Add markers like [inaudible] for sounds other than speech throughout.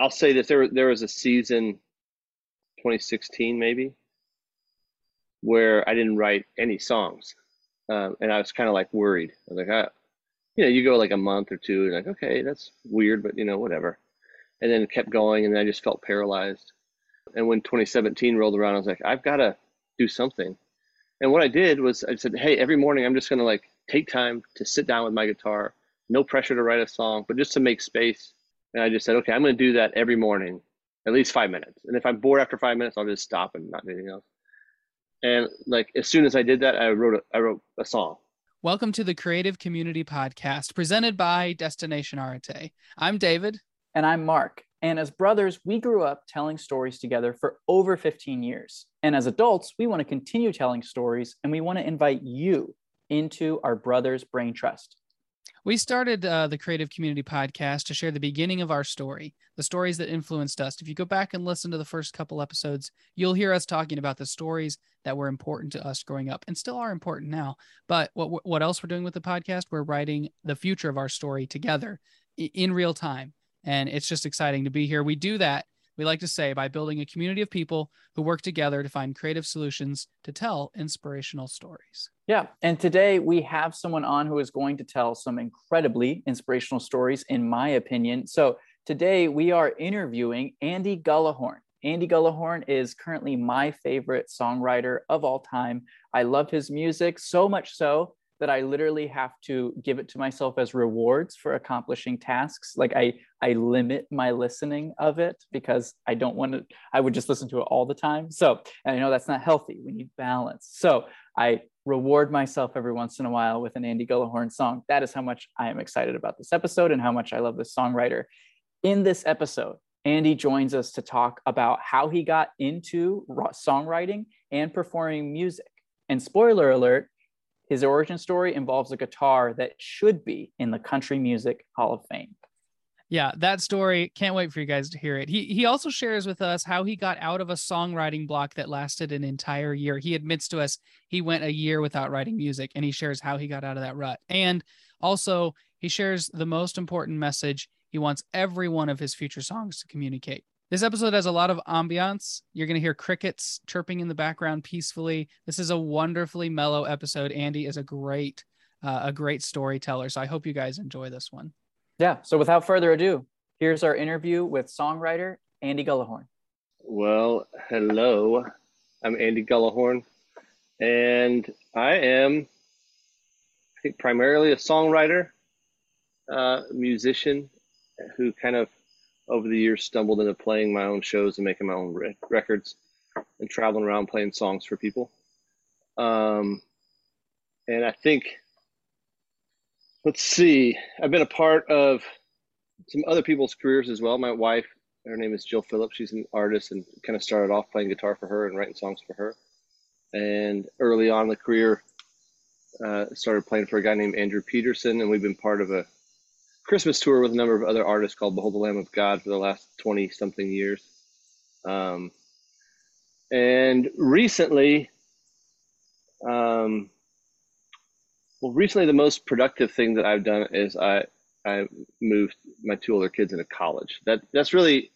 I'll say this: there there was a season, 2016 maybe, where I didn't write any songs, um, and I was kind of like worried. I was like, ah, you know, you go like a month or two, and like, okay, that's weird, but you know, whatever. And then it kept going, and I just felt paralyzed. And when 2017 rolled around, I was like, I've got to do something. And what I did was I said, hey, every morning I'm just going to like take time to sit down with my guitar, no pressure to write a song, but just to make space. And I just said, okay, I'm going to do that every morning, at least five minutes. And if I'm bored after five minutes, I'll just stop and not do anything else. And like as soon as I did that, I wrote a, I wrote a song. Welcome to the Creative Community Podcast presented by Destination Arete. I'm David. And I'm Mark. And as brothers, we grew up telling stories together for over 15 years. And as adults, we want to continue telling stories and we want to invite you into our Brothers Brain Trust. We started uh, the Creative Community Podcast to share the beginning of our story, the stories that influenced us. If you go back and listen to the first couple episodes, you'll hear us talking about the stories that were important to us growing up and still are important now. But what what else we're doing with the podcast? We're writing the future of our story together in real time and it's just exciting to be here. We do that, we like to say, by building a community of people who work together to find creative solutions to tell inspirational stories. Yeah. And today we have someone on who is going to tell some incredibly inspirational stories, in my opinion. So today we are interviewing Andy Gullahorn. Andy Gullahorn is currently my favorite songwriter of all time. I love his music so much so that I literally have to give it to myself as rewards for accomplishing tasks. Like I I limit my listening of it because I don't want to I would just listen to it all the time. So, and I know that's not healthy. We need balance. So, I reward myself every once in a while with an Andy Gullahorn song. That is how much I am excited about this episode and how much I love this songwriter. In this episode, Andy joins us to talk about how he got into songwriting and performing music. And spoiler alert, his origin story involves a guitar that should be in the Country Music Hall of Fame. Yeah, that story. Can't wait for you guys to hear it. He he also shares with us how he got out of a songwriting block that lasted an entire year. He admits to us he went a year without writing music and he shares how he got out of that rut. And also, he shares the most important message he wants every one of his future songs to communicate. This episode has a lot of ambiance. You're going to hear crickets chirping in the background peacefully. This is a wonderfully mellow episode. Andy is a great, uh, a great storyteller. So I hope you guys enjoy this one. Yeah. So without further ado, here's our interview with songwriter Andy Gullahorn. Well, hello. I'm Andy Gullahorn, and I am, I think, primarily a songwriter, uh, musician who kind of over the years stumbled into playing my own shows and making my own re- records and traveling around playing songs for people. Um, and I think, let's see, I've been a part of some other people's careers as well. My wife, her name is Jill Phillips. She's an artist and kind of started off playing guitar for her and writing songs for her. And early on in the career, uh, started playing for a guy named Andrew Peterson, and we've been part of a Christmas tour with a number of other artists called Behold the Lamb of God for the last 20 something years. Um, and recently, um, well, recently the most productive thing that I've done is I, I moved my two older kids into college. That that's really,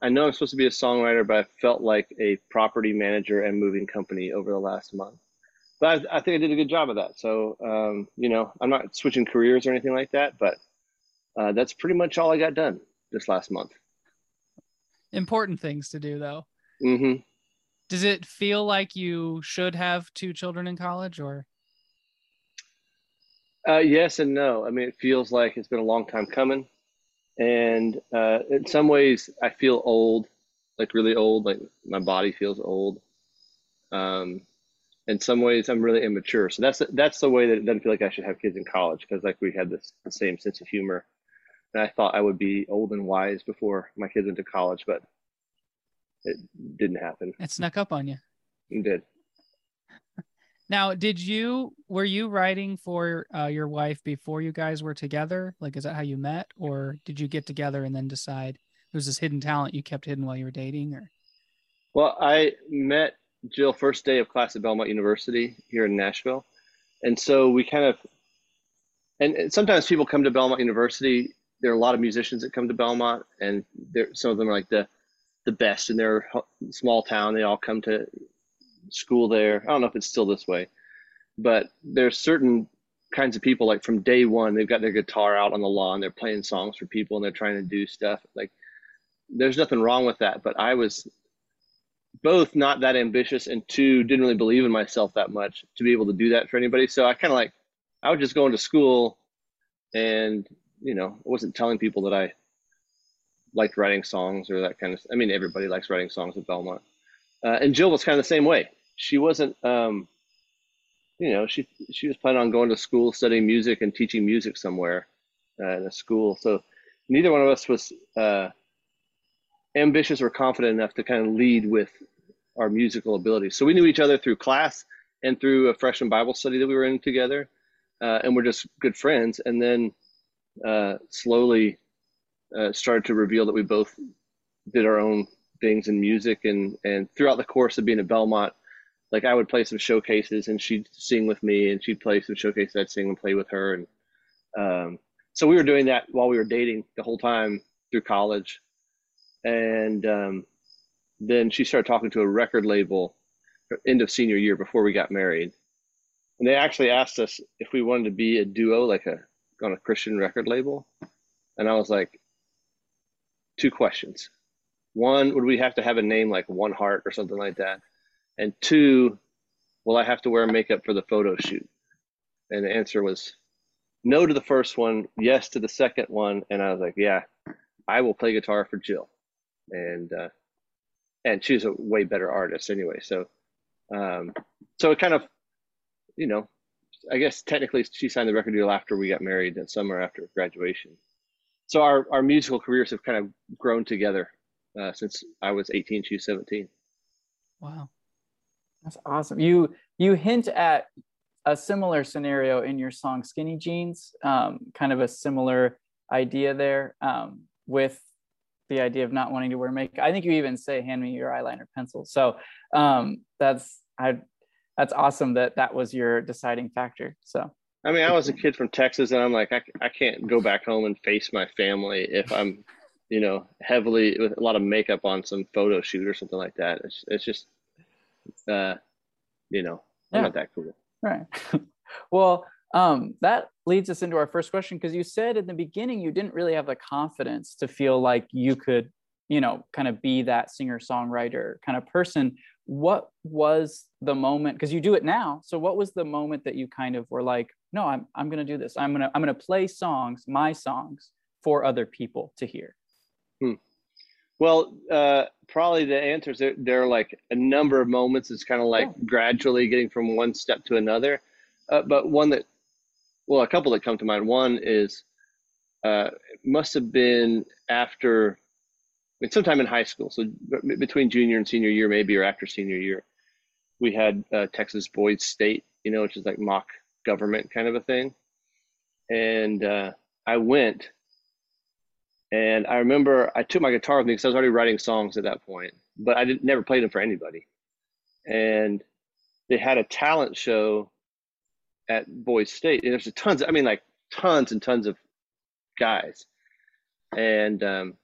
I know I'm supposed to be a songwriter, but I felt like a property manager and moving company over the last month. But I, I think I did a good job of that. So, um, you know, I'm not switching careers or anything like that, but uh, that's pretty much all I got done this last month. Important things to do, though. Mm-hmm. Does it feel like you should have two children in college, or? Uh, yes and no. I mean, it feels like it's been a long time coming, and uh, in some ways, I feel old, like really old. Like my body feels old. Um, in some ways, I'm really immature. So that's that's the way that it doesn't feel like I should have kids in college because like we had this the same sense of humor and I thought I would be old and wise before my kids went to college, but it didn't happen. It snuck up on you. It did. [laughs] Now, did you were you writing for uh, your wife before you guys were together? Like, is that how you met, or did you get together and then decide it was this hidden talent you kept hidden while you were dating? Or well, I met Jill first day of class at Belmont University here in Nashville, and so we kind of and sometimes people come to Belmont University there are a lot of musicians that come to Belmont, and there some of them are like the the best in their small town. They all come to school there. I don't know if it's still this way, but there's certain kinds of people like from day one they've got their guitar out on the lawn they're playing songs for people and they're trying to do stuff like there's nothing wrong with that but i was both not that ambitious and two didn't really believe in myself that much to be able to do that for anybody so i kind of like i was just going to school and you know i wasn't telling people that i liked writing songs or that kind of i mean everybody likes writing songs at belmont uh, and jill was kind of the same way she wasn't um, you know, she she was planning on going to school, studying music, and teaching music somewhere uh, in a school. So neither one of us was uh, ambitious or confident enough to kind of lead with our musical abilities. So we knew each other through class and through a freshman Bible study that we were in together, uh, and we're just good friends. And then uh, slowly uh, started to reveal that we both did our own things in music, and and throughout the course of being at Belmont like I would play some showcases and she'd sing with me and she'd play some showcases. I'd sing and play with her. And um, so we were doing that while we were dating the whole time through college. And um, then she started talking to a record label end of senior year before we got married. And they actually asked us if we wanted to be a duo, like a on a Christian record label. And I was like, two questions. One, would we have to have a name like One Heart or something like that? And two, will I have to wear makeup for the photo shoot? And the answer was no to the first one, yes to the second one. And I was like, yeah, I will play guitar for Jill. And, uh, and she's a way better artist anyway. So, um, so it kind of, you know, I guess technically she signed the record deal after we got married that summer after graduation. So our, our musical careers have kind of grown together uh, since I was 18, she was 17. Wow. That's awesome. You you hint at a similar scenario in your song "Skinny Jeans," um, kind of a similar idea there um, with the idea of not wanting to wear makeup. I think you even say, "Hand me your eyeliner pencil." So um, that's I that's awesome that that was your deciding factor. So. I mean, I was a kid from Texas, and I'm like, I, I can't go back home and face my family if I'm, you know, heavily with a lot of makeup on some photo shoot or something like that. It's, it's just uh, you know, yeah. not that cool. Right. [laughs] well, um, that leads us into our first question because you said in the beginning you didn't really have the confidence to feel like you could, you know, kind of be that singer songwriter kind of person. What was the moment? Because you do it now. So what was the moment that you kind of were like, no, I'm I'm gonna do this. I'm gonna I'm gonna play songs, my songs, for other people to hear. Hmm. Well, uh, probably the answers there, there are like a number of moments. It's kind of like yeah. gradually getting from one step to another. Uh, but one that, well, a couple that come to mind. One is uh, must have been after, Mean, sometime in high school. So between junior and senior year, maybe, or after senior year, we had uh, Texas Boys State, you know, which is like mock government kind of a thing. And uh, I went and I remember I took my guitar with me because I was already writing songs at that point, but I didn't never played them for anybody. And they had a talent show at Boys State, and there's a tons. I mean, like tons and tons of guys. And um,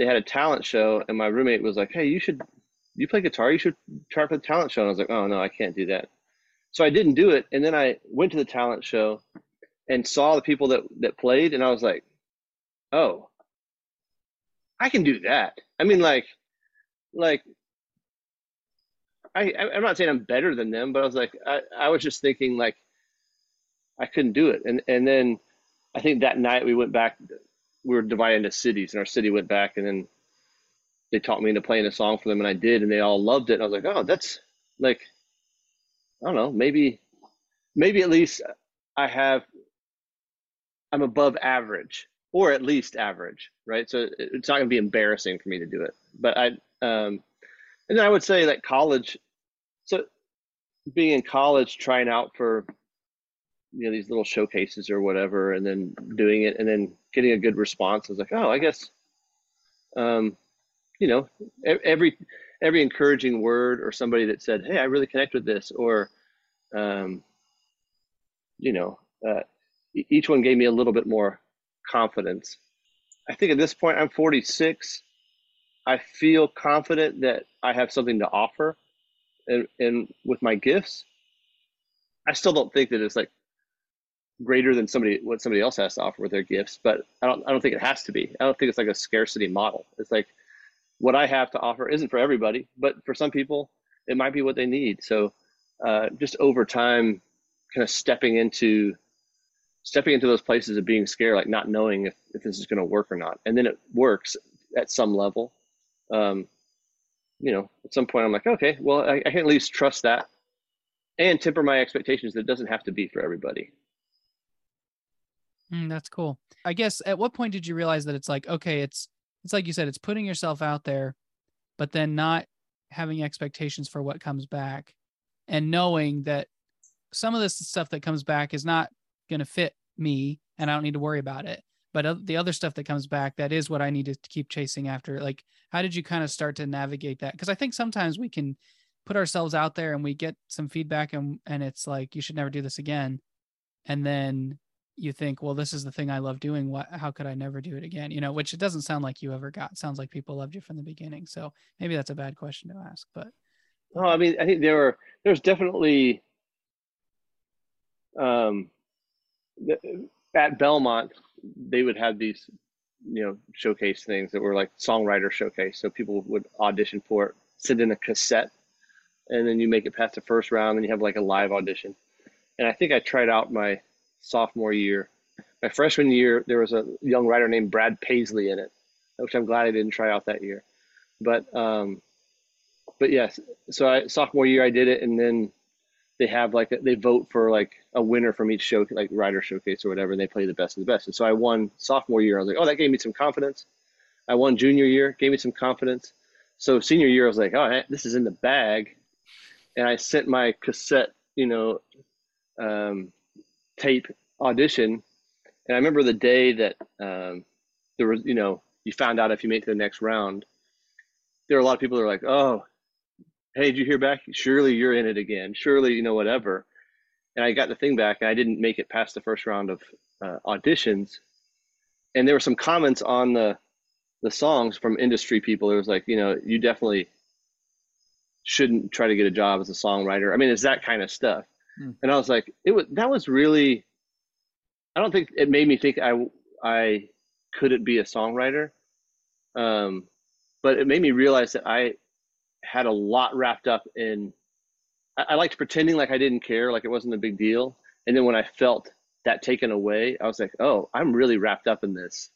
they had a talent show, and my roommate was like, "Hey, you should you play guitar? You should try for the talent show." And I was like, "Oh no, I can't do that." So I didn't do it, and then I went to the talent show and saw the people that that played, and I was like, "Oh." I can do that. I mean, like, like, I I'm not saying I'm better than them, but I was like, I, I was just thinking like, I couldn't do it, and and then I think that night we went back. We were divided into cities, and our city went back, and then they taught me into playing a song for them, and I did, and they all loved it. And I was like, oh, that's like, I don't know, maybe, maybe at least I have, I'm above average or at least average, right? So it's not going to be embarrassing for me to do it. But I, um, and then I would say that college, so being in college, trying out for, you know, these little showcases or whatever, and then doing it and then getting a good response. I was like, oh, I guess, um, you know, every, every encouraging word or somebody that said, Hey, I really connect with this, or, um, you know, uh, each one gave me a little bit more confidence I think at this point I'm 46. I feel confident that I have something to offer, and and with my gifts, I still don't think that it's like greater than somebody what somebody else has to offer with their gifts. But I don't I don't think it has to be. I don't think it's like a scarcity model. It's like what I have to offer isn't for everybody, but for some people it might be what they need. So uh, just over time, kind of stepping into stepping into those places of being scared, like not knowing if, if this is going to work or not. And then it works at some level. Um, you know, at some point I'm like, okay, well, I, I, can at least trust that and temper my expectations that it doesn't have to be for everybody. Mm, that's cool. I guess at what point did you realize that it's like, okay, it's, it's like you said, it's putting yourself out there, but then not having expectations for what comes back and knowing that some of this stuff that comes back is not going to fit me and I don't need to worry about it. But the other stuff that comes back, that is what I need to keep chasing after. Like, how did you kind of start to navigate that? Because I think sometimes we can put ourselves out there and we get some feedback and, and it's like, you should never do this again. And then you think, well, this is the thing I love doing. What, how could I never do it again? You know, which it doesn't sound like you ever got. It sounds like people loved you from the beginning. So maybe that's a bad question to ask, but. Oh, I mean, I think there were, there's definitely, um, at Belmont, they would have these, you know, showcase things that were like songwriter showcase. So people would audition for it, send in a cassette, and then you make it past the first round, and you have like a live audition. And I think I tried out my sophomore year. My freshman year, there was a young writer named Brad Paisley in it, which I'm glad I didn't try out that year. But um, but yes, so I sophomore year I did it, and then they have like a, they vote for like a winner from each show, like writer showcase or whatever, and they play the best of the best. And so I won sophomore year. I was like, oh, that gave me some confidence. I won junior year, gave me some confidence. So senior year, I was like, oh, this is in the bag. And I sent my cassette, you know, um, tape audition. And I remember the day that um, there was, you know, you found out if you made it to the next round. There were a lot of people that were like, oh, hey, did you hear back? Surely you're in it again. Surely, you know, whatever. And I got the thing back and I didn't make it past the first round of uh, auditions. And there were some comments on the the songs from industry people. It was like, you know, you definitely shouldn't try to get a job as a songwriter. I mean, it's that kind of stuff. Mm. And I was like, it was that was really. I don't think it made me think I I couldn't be a songwriter, um, but it made me realize that I had a lot wrapped up in I, I liked pretending like I didn't care, like it wasn't a big deal. And then when I felt that taken away, I was like, oh, I'm really wrapped up in this.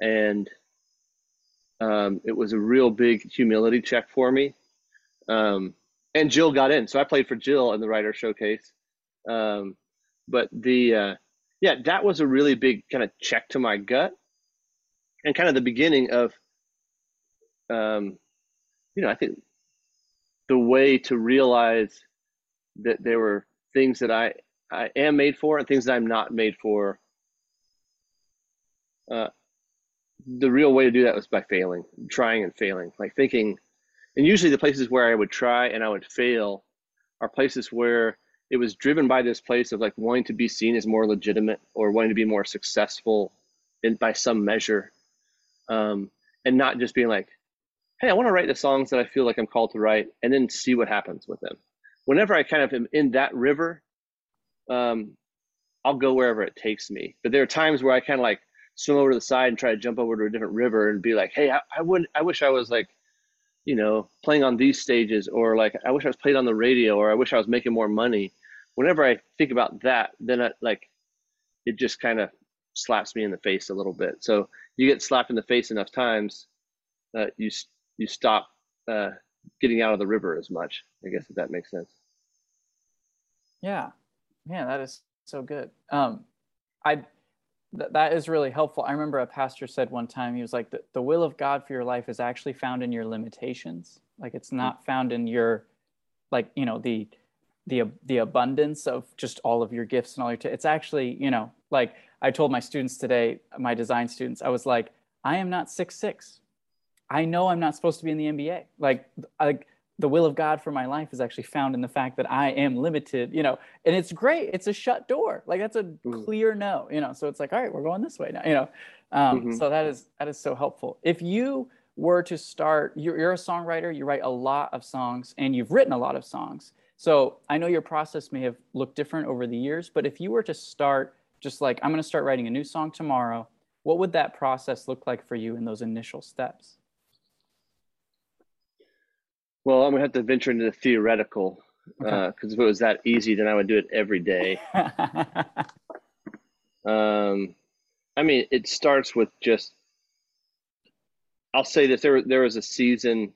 And um, it was a real big humility check for me. Um, and Jill got in, so I played for Jill in the writer showcase. Um, but the uh, yeah, that was a really big kind of check to my gut, and kind of the beginning of, um, you know, I think the way to realize that there were things that I, I am made for and things that I'm not made for. Uh, the real way to do that was by failing, trying and failing, like thinking. And usually the places where I would try and I would fail are places where it was driven by this place of like wanting to be seen as more legitimate or wanting to be more successful in, by some measure. Um, and not just being like, hey, I want to write the songs that I feel like I'm called to write and then see what happens with them. Whenever I kind of am in that river, um, I'll go wherever it takes me. But there are times where I kind of like swim over to the side and try to jump over to a different river and be like, hey, I, I would, I wish I was like, you know, playing on these stages, or like, I wish I was played on the radio, or I wish I was making more money. Whenever I think about that, then I, like, it just kind of slaps me in the face a little bit. So you get slapped in the face enough times, uh, you you stop uh, getting out of the river as much. I guess if that makes sense. Yeah, man, that is so good. Um, I th- that is really helpful. I remember a pastor said one time he was like, the, "The will of God for your life is actually found in your limitations. Like it's hmm. not found in your, like you know the." the the abundance of just all of your gifts and all your t- it's actually you know like i told my students today my design students i was like i am not six six I know I'm not supposed to be in the NBA. Like, like the will of God for my life is actually found in the fact that I am limited, you know, and it's great. It's a shut door. Like that's a mm-hmm. clear no, you know, so it's like, all right, we're going this way now, you know? Um, mm-hmm. So that is, that is so helpful. If you were to start, you're, you're a songwriter, you write a lot of songs and you've written a lot of songs. So I know your process may have looked different over the years, but if you were to start just like, I'm going to start writing a new song tomorrow, what would that process look like for you in those initial steps? Well, I'm gonna have to venture into the theoretical because okay. uh, if it was that easy, then I would do it every day. [laughs] um, I mean, it starts with just. I'll say that there there was a season.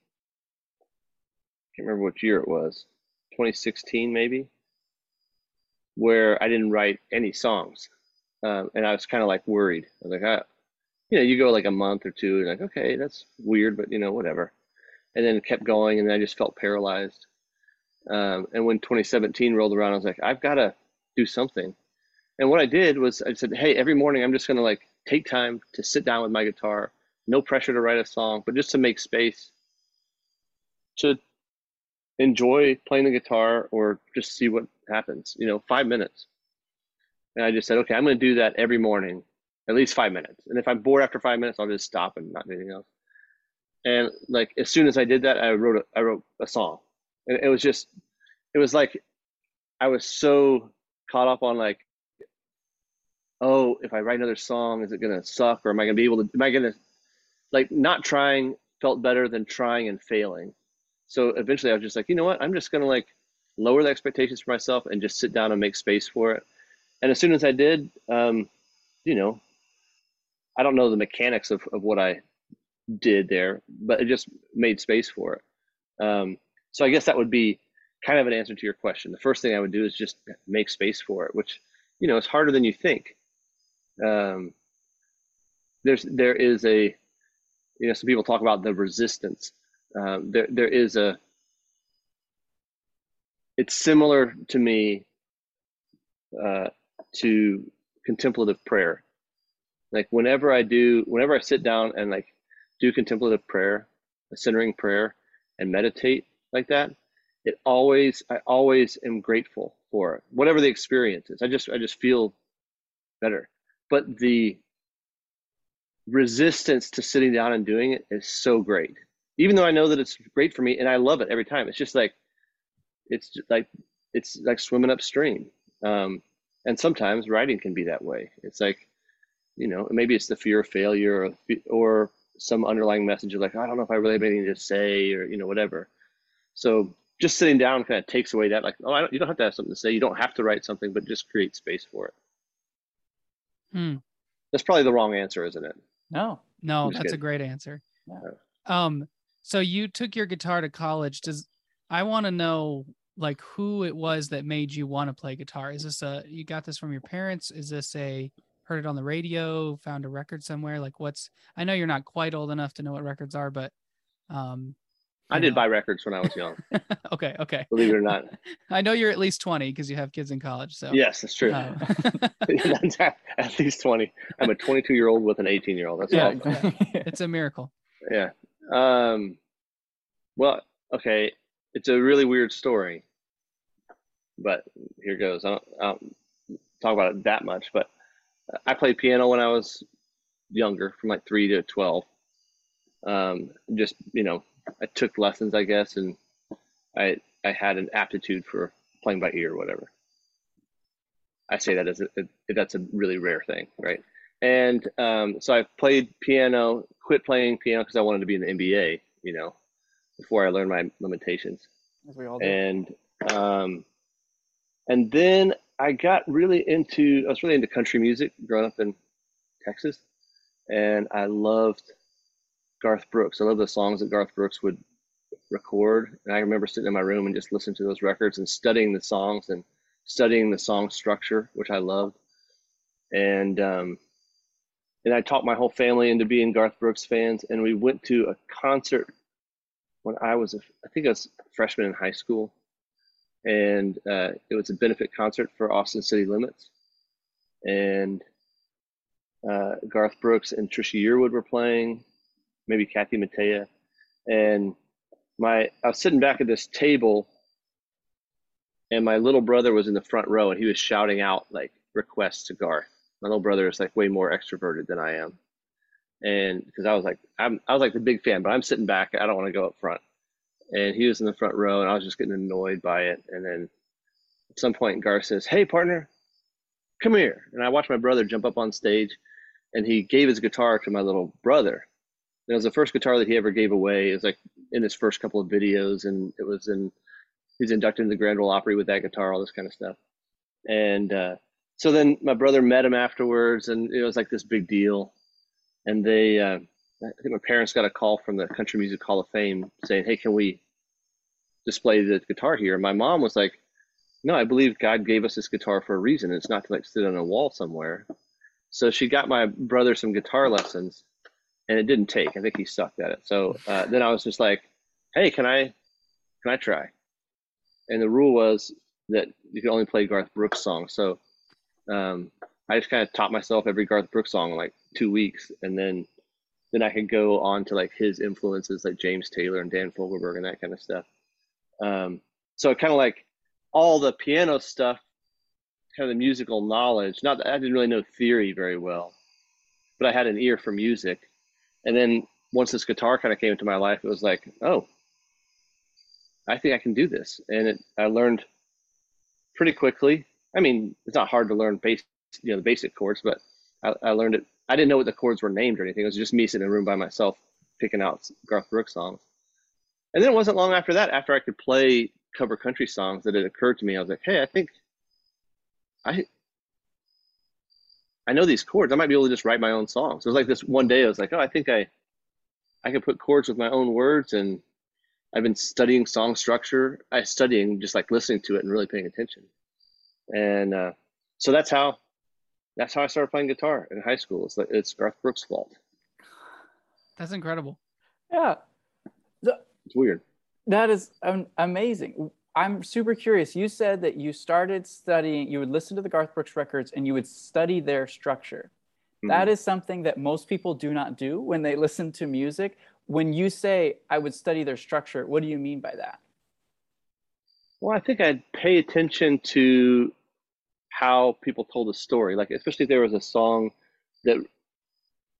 I can't remember which year it was, 2016 maybe, where I didn't write any songs, um, and I was kind of like worried. I was like, I, you know, you go like a month or two, and like, okay, that's weird, but you know, whatever and then kept going, and I just felt paralyzed. Um, and when 2017 rolled around, I was like, I've got to do something. And what I did was I said, hey, every morning I'm just going to like take time to sit down with my guitar, no pressure to write a song, but just to make space to enjoy playing the guitar or just see what happens, you know, five minutes. And I just said, okay, I'm going to do that every morning, at least five minutes. And if I'm bored after five minutes, I'll just stop and not do anything else and like as soon as I did that, I wrote a, I wrote a song, and it was just, it was like, I was so caught up on like, oh, if I write another song, is it gonna suck, or am I gonna be able to? Am I gonna, like, not trying felt better than trying and failing. So eventually, I was just like, you know what? I'm just gonna like lower the expectations for myself and just sit down and make space for it. And as soon as I did, um, you know, I don't know the mechanics of, of what I did there, but it just made space for it. Um, so I guess that would be kind of an answer to your question. The first thing I would do is just make space for it, which you know is harder than you think. Um, there's there is a you know some people talk about the resistance. Um, there there is a it's similar to me uh, to contemplative prayer. Like whenever I do, whenever I sit down and like do contemplative prayer, a centering prayer, and meditate like that, it always I always am grateful for it. Whatever the experience is. I just I just feel better. But the resistance to sitting down and doing it is so great. Even though I know that it's great for me and I love it every time. It's just like it's like it's like swimming upstream. Um, and sometimes writing can be that way. It's like, you know, maybe it's the fear of failure or, or some underlying message of like, I don't know if I really have anything to say or, you know, whatever. So just sitting down kind of takes away that like, oh, don't, you don't have to have something to say. You don't have to write something, but just create space for it. Hmm. That's probably the wrong answer, isn't it? No, no, that's kidding. a great answer. Yeah. Um, so you took your guitar to college. Does I want to know like who it was that made you want to play guitar? Is this a you got this from your parents? Is this a heard it on the radio, found a record somewhere? Like what's I know you're not quite old enough to know what records are, but um I did buy records when I was young. [laughs] okay, okay. Believe it or not. [laughs] I know you're at least 20 because you have kids in college. So Yes, that's true. Um, [laughs] at least 20. I'm a 22 year old with an 18 year old. That's yeah, it's a miracle. Yeah. Um well, okay. It's a really weird story. But here goes. I don't, I don't talk about it that much, but I played piano when I was younger, from like three to twelve. Um, just you know, I took lessons, I guess, and I I had an aptitude for playing by ear or whatever. I say that as a, that's a really rare thing, right? And um, so I played piano, quit playing piano because I wanted to be in the NBA, you know, before I learned my limitations. As we all do. And um, and then I got really into I was really into country music growing up in Texas, and I loved Garth Brooks. I love the songs that Garth Brooks would record, and I remember sitting in my room and just listening to those records and studying the songs and studying the song structure, which I loved, and um, and I taught my whole family into being Garth Brooks fans, and we went to a concert when I was a, I think I was a freshman in high school and uh, it was a benefit concert for Austin City Limits, and uh, Garth Brooks and Trisha Yearwood were playing, maybe Kathy Mattea, and my I was sitting back at this table, and my little brother was in the front row, and he was shouting out like requests to Garth. My little brother is like way more extroverted than I am, and because I was like I'm I was like the big fan, but I'm sitting back. I don't want to go up front, and he was in the front row, and I was just getting annoyed by it. And then at some point, Gar says, "Hey, partner, come here," and I watched my brother jump up on stage, and he gave his guitar to my little brother. It was the first guitar that he ever gave away. It was like in his first couple of videos, and it was in he's inducted into the Grand Ole Opry with that guitar, all this kind of stuff. And uh, so then my brother met him afterwards, and it was like this big deal. And they, uh, I think my parents got a call from the Country Music Hall of Fame saying, "Hey, can we display the guitar here?" And my mom was like, "No, I believe God gave us this guitar for a reason. It's not to like sit on a wall somewhere." So she got my brother some guitar lessons, and it didn't take. I think he sucked at it. So uh, then I was just like, "Hey, can I, can I try?" And the rule was that you could only play Garth Brooks songs. So um, I just kind of taught myself every Garth Brooks song in like two weeks, and then then I could go on to like his influences like James Taylor and Dan Fogelberg and that kind of stuff. Um, so kind of like all the piano stuff, kind of the musical knowledge. Not that I didn't really know theory very well, but I had an ear for music. And then once this guitar kind of came into my life, it was like, oh, I think I can do this. And it, I learned pretty quickly. I mean, it's not hard to learn base, you know, the basic chords, but I, I learned it. I didn't know what the chords were named or anything. It was just me sitting in a room by myself picking out Garth Brooks songs. And then it wasn't long after that, after I could play cover country songs, that it occurred to me. I was like, hey, I think I I know these chords. I might be able to just write my own songs. So it was like this one day. I was like, oh, I think I I can put chords with my own words, and I've been studying song structure. I studying just like listening to it and really paying attention. And uh, so that's how that's how I started playing guitar in high school. It's like it's Garth Brooks' fault. That's incredible. Yeah, it's weird. That is um, amazing. I'm super curious. You said that you started studying, you would listen to the Garth Brooks records and you would study their structure. Mm-hmm. That is something that most people do not do when they [laughs] listen to music. When you say, I would study their structure, what do you mean by that? Well, I think I'd pay attention to how people told a story. Like, especially if there was a song that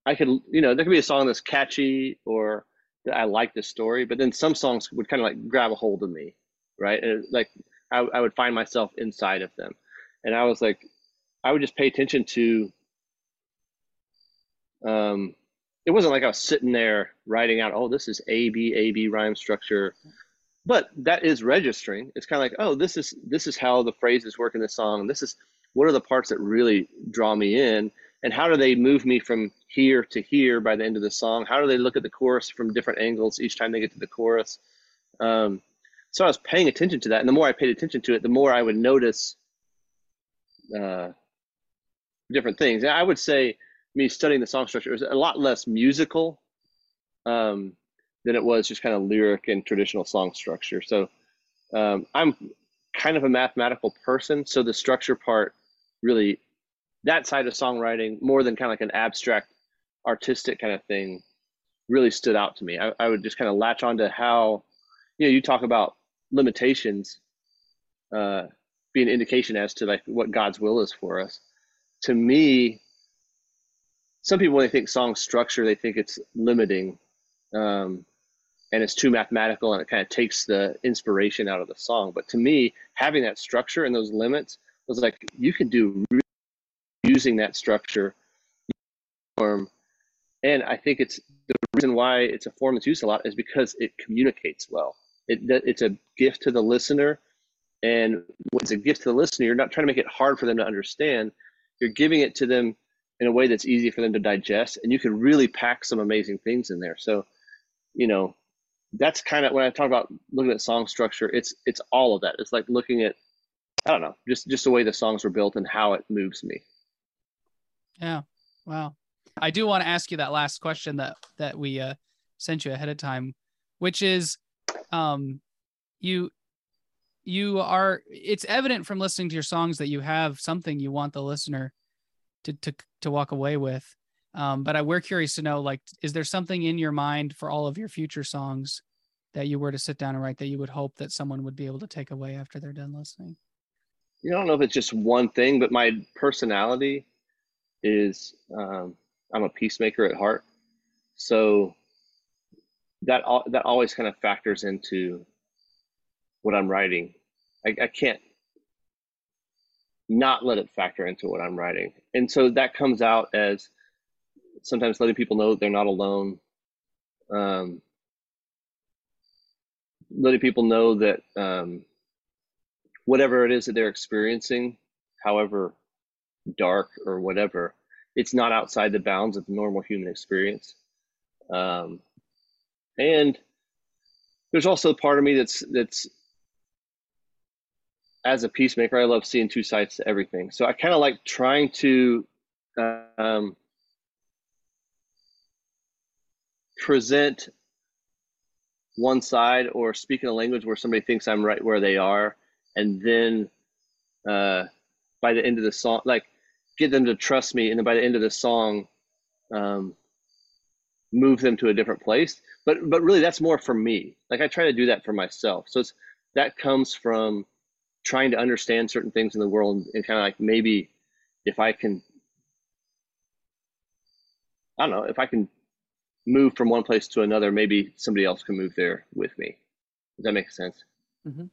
I could, you know, there could be a song that's catchy or that I like the story, but then some songs would kind of like grab a hold of me right? And like I, I would find myself inside of them, and I was like, I would just pay attention to. Um, it wasn't like I was sitting there writing out, oh, this is A B A B rhyme structure, but that is registering. It's kind of like, oh, this is this is how the phrases work in the song. This is what are the parts that really draw me in, and how do they move me from here to here by the end of the song? How do they look at the chorus from different angles each time they get to the chorus? Um, so I was paying attention to that, and the more I paid attention to it, the more I would notice uh, different things. And I would say me studying the song structure was a lot less musical um, than it was just kind of lyric and traditional song structure. So um, I'm kind of a mathematical person, so the structure part really that side of songwriting more than kind of like an abstract artistic kind of thing really stood out to me. I, I would just kind of latch on to how you know you talk about limitations uh, be an indication as to like what God's will is for us. To me, some people when they think song structure, they think it's limiting, um, and it's too mathematical, and it kind of takes the inspiration out of the song. But to me, having that structure and those limits was like you can do really using that structure form, and I think it's the reason why it's a form that's used a lot is because it communicates well. It, it's a gift to the listener. And when it's a gift to the listener, you're not trying to make it hard for them to understand. You're giving it to them in a way that's easy for them to digest. And you can really pack some amazing things in there. So, you know, that's kind of when I talk about looking at song structure, it's it's all of that. It's like looking at I don't know, just just the way the songs were built and how it moves me. Yeah. Wow. I do want to ask you that last question that that we uh, sent you ahead of time, which is um you you are it's evident from listening to your songs that you have something you want the listener to to to walk away with um but I we're curious to know like is there something in your mind for all of your future songs that you were to sit down and write that you would hope that someone would be able to take away after they're done listening? You don't know if it's just one thing, but my personality is um, I'm a peacemaker at heart. So that that always kind of factors into what I'm writing. I, I can't not let it factor into what I'm writing, and so that comes out as sometimes letting people know that they're not alone. Um, letting people know that um, whatever it is that they're experiencing, however dark or whatever, it's not outside the bounds of the normal human experience. Um, and there's also a part of me that's that's as a peacemaker, I love seeing two sides to everything. So I kind of like trying to um, present one side or speak in a language where somebody thinks I'm right where they are, and then uh, by the end of the song, like get them to trust me, and then by the end of the song, um, move them to a different place. But but really, that's more for me. Like I try to do that for myself. So it's that comes from trying to understand certain things in the world and, and kind of like maybe if I can, I don't know, if I can move from one place to another, maybe somebody else can move there with me. Does that make sense? Mm-hmm.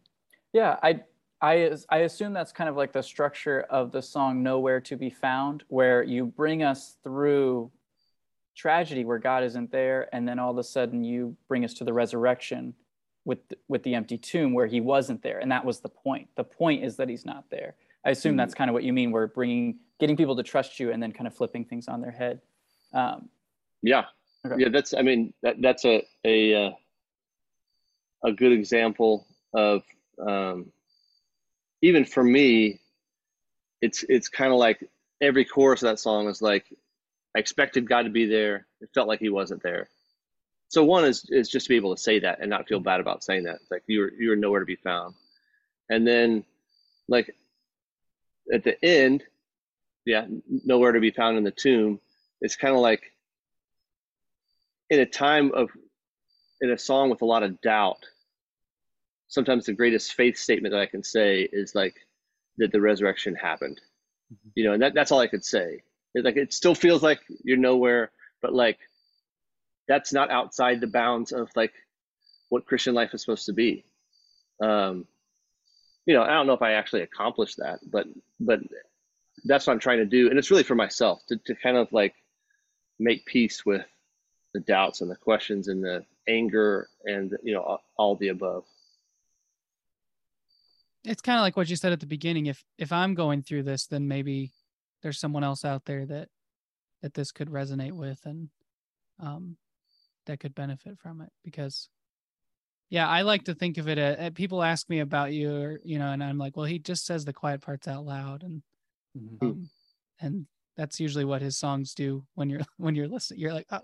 Yeah, I I I assume that's kind of like the structure of the song "Nowhere to Be Found," where you bring us through tragedy where God isn't there, and then all of a sudden you bring us to the resurrection with with the empty tomb where He wasn't there, and that was the point. The point is that He's not there. I assume mm-hmm. that's kind of what you mean. We're bringing, getting people to trust you, and then kind of flipping things on their head. Um, yeah, okay. yeah. That's. I mean, that that's a a uh, a good example of um, even for me. It's it's kind of like every chorus of that song is like I expected God to be there. It felt like He wasn't there. So one is is just to be able to say that and not feel bad about saying that. It's like you're you're nowhere to be found. And then, like at the end, yeah, nowhere to be found in the tomb. It's kind of like in a time of in a song with a lot of doubt. Sometimes the greatest faith statement that I can say is like that the resurrection happened. Mm-hmm. You know, and that, that's all I could say like it still feels like you're nowhere, but like that's not outside the bounds of like what Christian life is supposed to be. Um, you know, I don't know if I actually accomplished that, but but that's what I'm trying to do, and it's really for myself to to kind of like make peace with the doubts and the questions and the anger and you know all, all the above. It's kind of like what you said at the beginning. If if I'm going through this, then maybe there's someone else out there that that this could resonate with and um that could benefit from it because yeah i like to think of it as, people ask me about you or you know and i'm like well he just says the quiet parts out loud and mm-hmm. um, and that's usually what his songs do when you're [laughs] when you're listening you're like oh,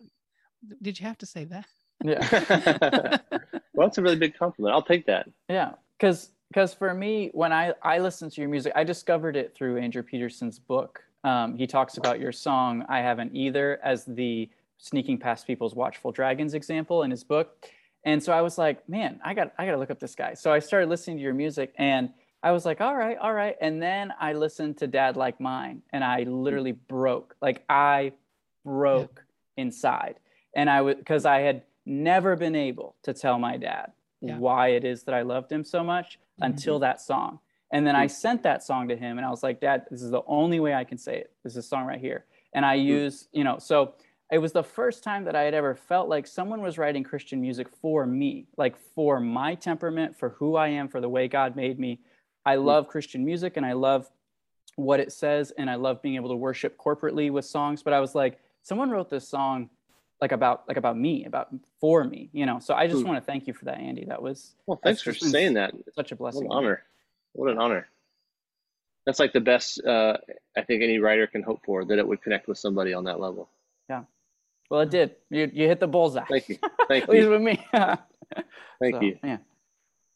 did you have to say that yeah [laughs] [laughs] well that's a really big compliment i'll take that yeah because because for me, when I, I listen to your music, I discovered it through Andrew Peterson's book. Um, he talks about your song, I Haven't Either, as the sneaking past people's watchful dragons example in his book. And so I was like, man, I got I got to look up this guy. So I started listening to your music and I was like, all right, all right. And then I listened to Dad Like Mine and I literally broke. Like I broke yeah. inside. And I was because I had never been able to tell my dad yeah. why it is that I loved him so much mm-hmm. until that song. And then I sent that song to him and I was like, Dad, this is the only way I can say it. This is a song right here. And I mm-hmm. use, you know, so it was the first time that I had ever felt like someone was writing Christian music for me, like for my temperament, for who I am, for the way God made me. I mm-hmm. love Christian music and I love what it says and I love being able to worship corporately with songs. But I was like, someone wrote this song like about like about me about for me you know? So i just Ooh. want to thank you for that andy. That was well thanks for saying that. such a blessing what an honor. What an honor. That's like the best uh, i think any writer can hope for that it would connect with somebody on that level. Yeah. Well it did. You, you hit the bullseye. Thank you. [laughs] Thank you. with me. [laughs] Thank so, you. yeah.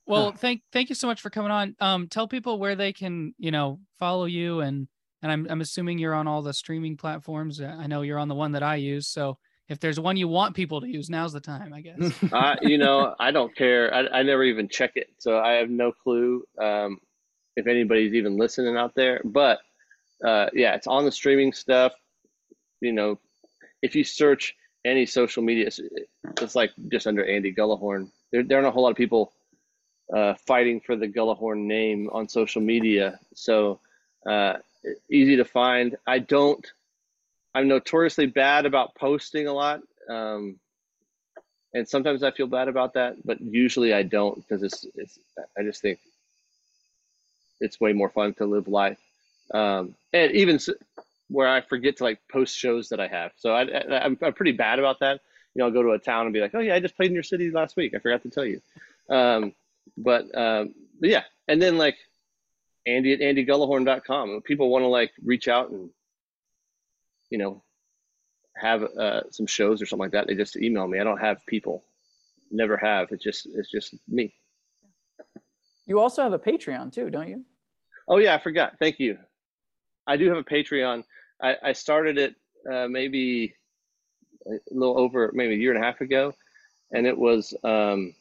Well thank thank you so much for coming on. Um tell people where they can you know follow you and and i'm, I'm assuming you're on all the streaming platforms. I know you're on the one that i use so if there's one you want people to use, now's the time, I guess. [laughs] uh, you know, I don't care. I, I never even check it, so I have no clue um, if anybody's even listening out there. But uh, yeah, it's on the streaming stuff. You know, if you search any social media, it's, it's like just under Andy Gullahorn. There, there aren't a whole lot of people uh, fighting for the Gullahorn name on social media, so uh, easy to find. I don't I'm notoriously bad about posting a lot. Um, and sometimes I feel bad about that, but usually I don't because it's, it's, I just think it's way more fun to live life. Um, and even where I forget to like post shows that I have. So I, I, am I'm pretty bad about that. You know, I'll go to a town and be like, oh yeah, I just played in your city last week. I forgot to tell you. Um, but, um, but yeah. And then like Andy at andygullahorn.com. People want to like reach out and you know, have uh, some shows or something like that, they just email me. I don't have people, never have. It's just it's just me. You also have a Patreon too, don't you? Oh yeah, I forgot. Thank you. I do have a Patreon. I, I started it uh, maybe a little over maybe a year and a half ago, and it was um,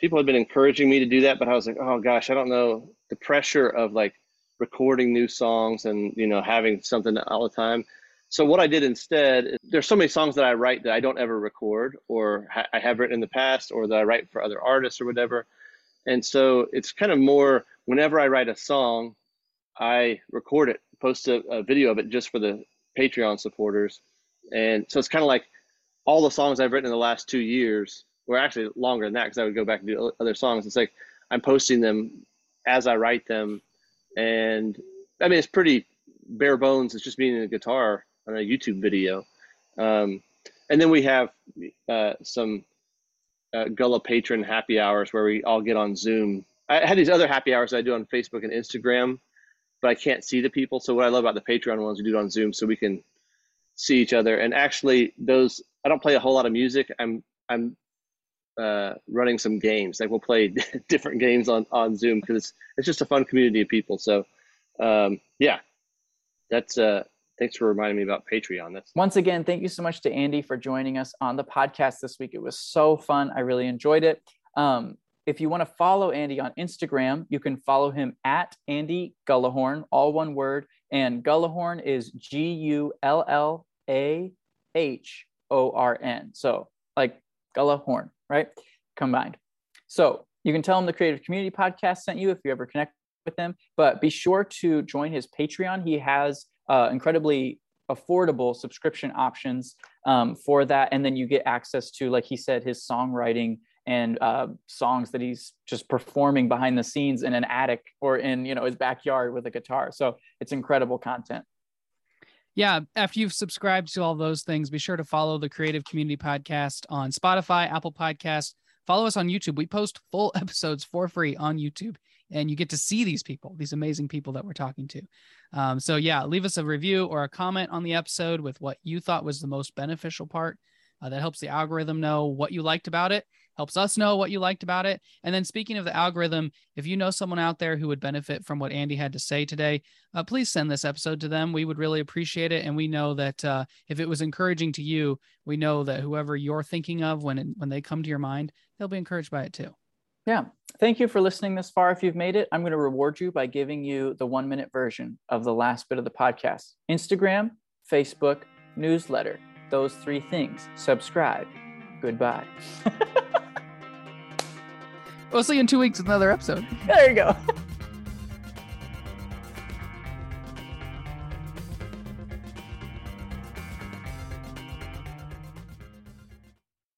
people had been encouraging me to do that, but I was like, oh gosh, I don't know the pressure of like recording new songs and you know having something all the time so what I did instead, there's so many songs that I write that I don't ever record, or ha- I have written in the past, or that I write for other artists or whatever. And so it's kind of more whenever I write a song, I record it, post a, a video of it just for the Patreon supporters. And so it's kind of like all the songs I've written in the last two years, or actually longer than that, because I would go back and do other songs. It's like I'm posting them as I write them, and I mean it's pretty bare bones. It's just me being a guitar on a YouTube video. Um, and then we have uh, some uh, Gullah patron happy hours where we all get on Zoom. I had these other happy hours I do on Facebook and Instagram, but I can't see the people. So what I love about the Patreon ones, we do it on Zoom so we can see each other. And actually, those I don't play a whole lot of music. I'm I'm uh, running some games. Like we'll play [laughs] different games on on Zoom because it's it's just a fun community of people. So um, yeah, that's uh thanks for reminding me about Patreon. That's once again, thank you so much to Andy for joining us on the podcast this week. It was so fun. I really enjoyed it. Um, if you want to follow Andy on Instagram, you can follow him at Andy Gullahorn, all one word. And Gullahorn is G U L L A H O R N. So like Gullahorn, right? Combined. So you can tell him the Creative Community Podcast sent you if you ever connect with him. But be sure to join his Patreon. He has uh, incredibly affordable subscription options um, for that. And then you get access to, like he said, his songwriting and uh, songs that he's just performing behind the scenes in an attic or in you know his backyard with a guitar. So it's incredible content. Yeah, after you've subscribed to all those things, be sure to follow the Creative Community Podcast on Spotify, Apple Podcast. Follow us on YouTube. We post full [laughs] episodes for free on YouTube and you get to see these people, these amazing people that we're talking to. Um, so yeah, leave us a review or a comment on the episode with what you thought was the most beneficial part. Uh, that helps the algorithm know what you liked about it, helps us know what you liked about it. And then speaking of the algorithm, if you know someone out there who would benefit from what Andy had to say today, uh, please send this episode to them. We would really appreciate it. And we know that uh, if it was encouraging to you, we know that whoever you're thinking of when when they come to your mind, they'll be encouraged by it too. Yeah. Thank you for listening this far. If you've made it, I'm going to reward you by giving you the one minute version of the last bit of the podcast Instagram, Facebook, newsletter. Those three things. Subscribe. Goodbye. [laughs] we'll see you in two weeks with another episode. There you go. [laughs]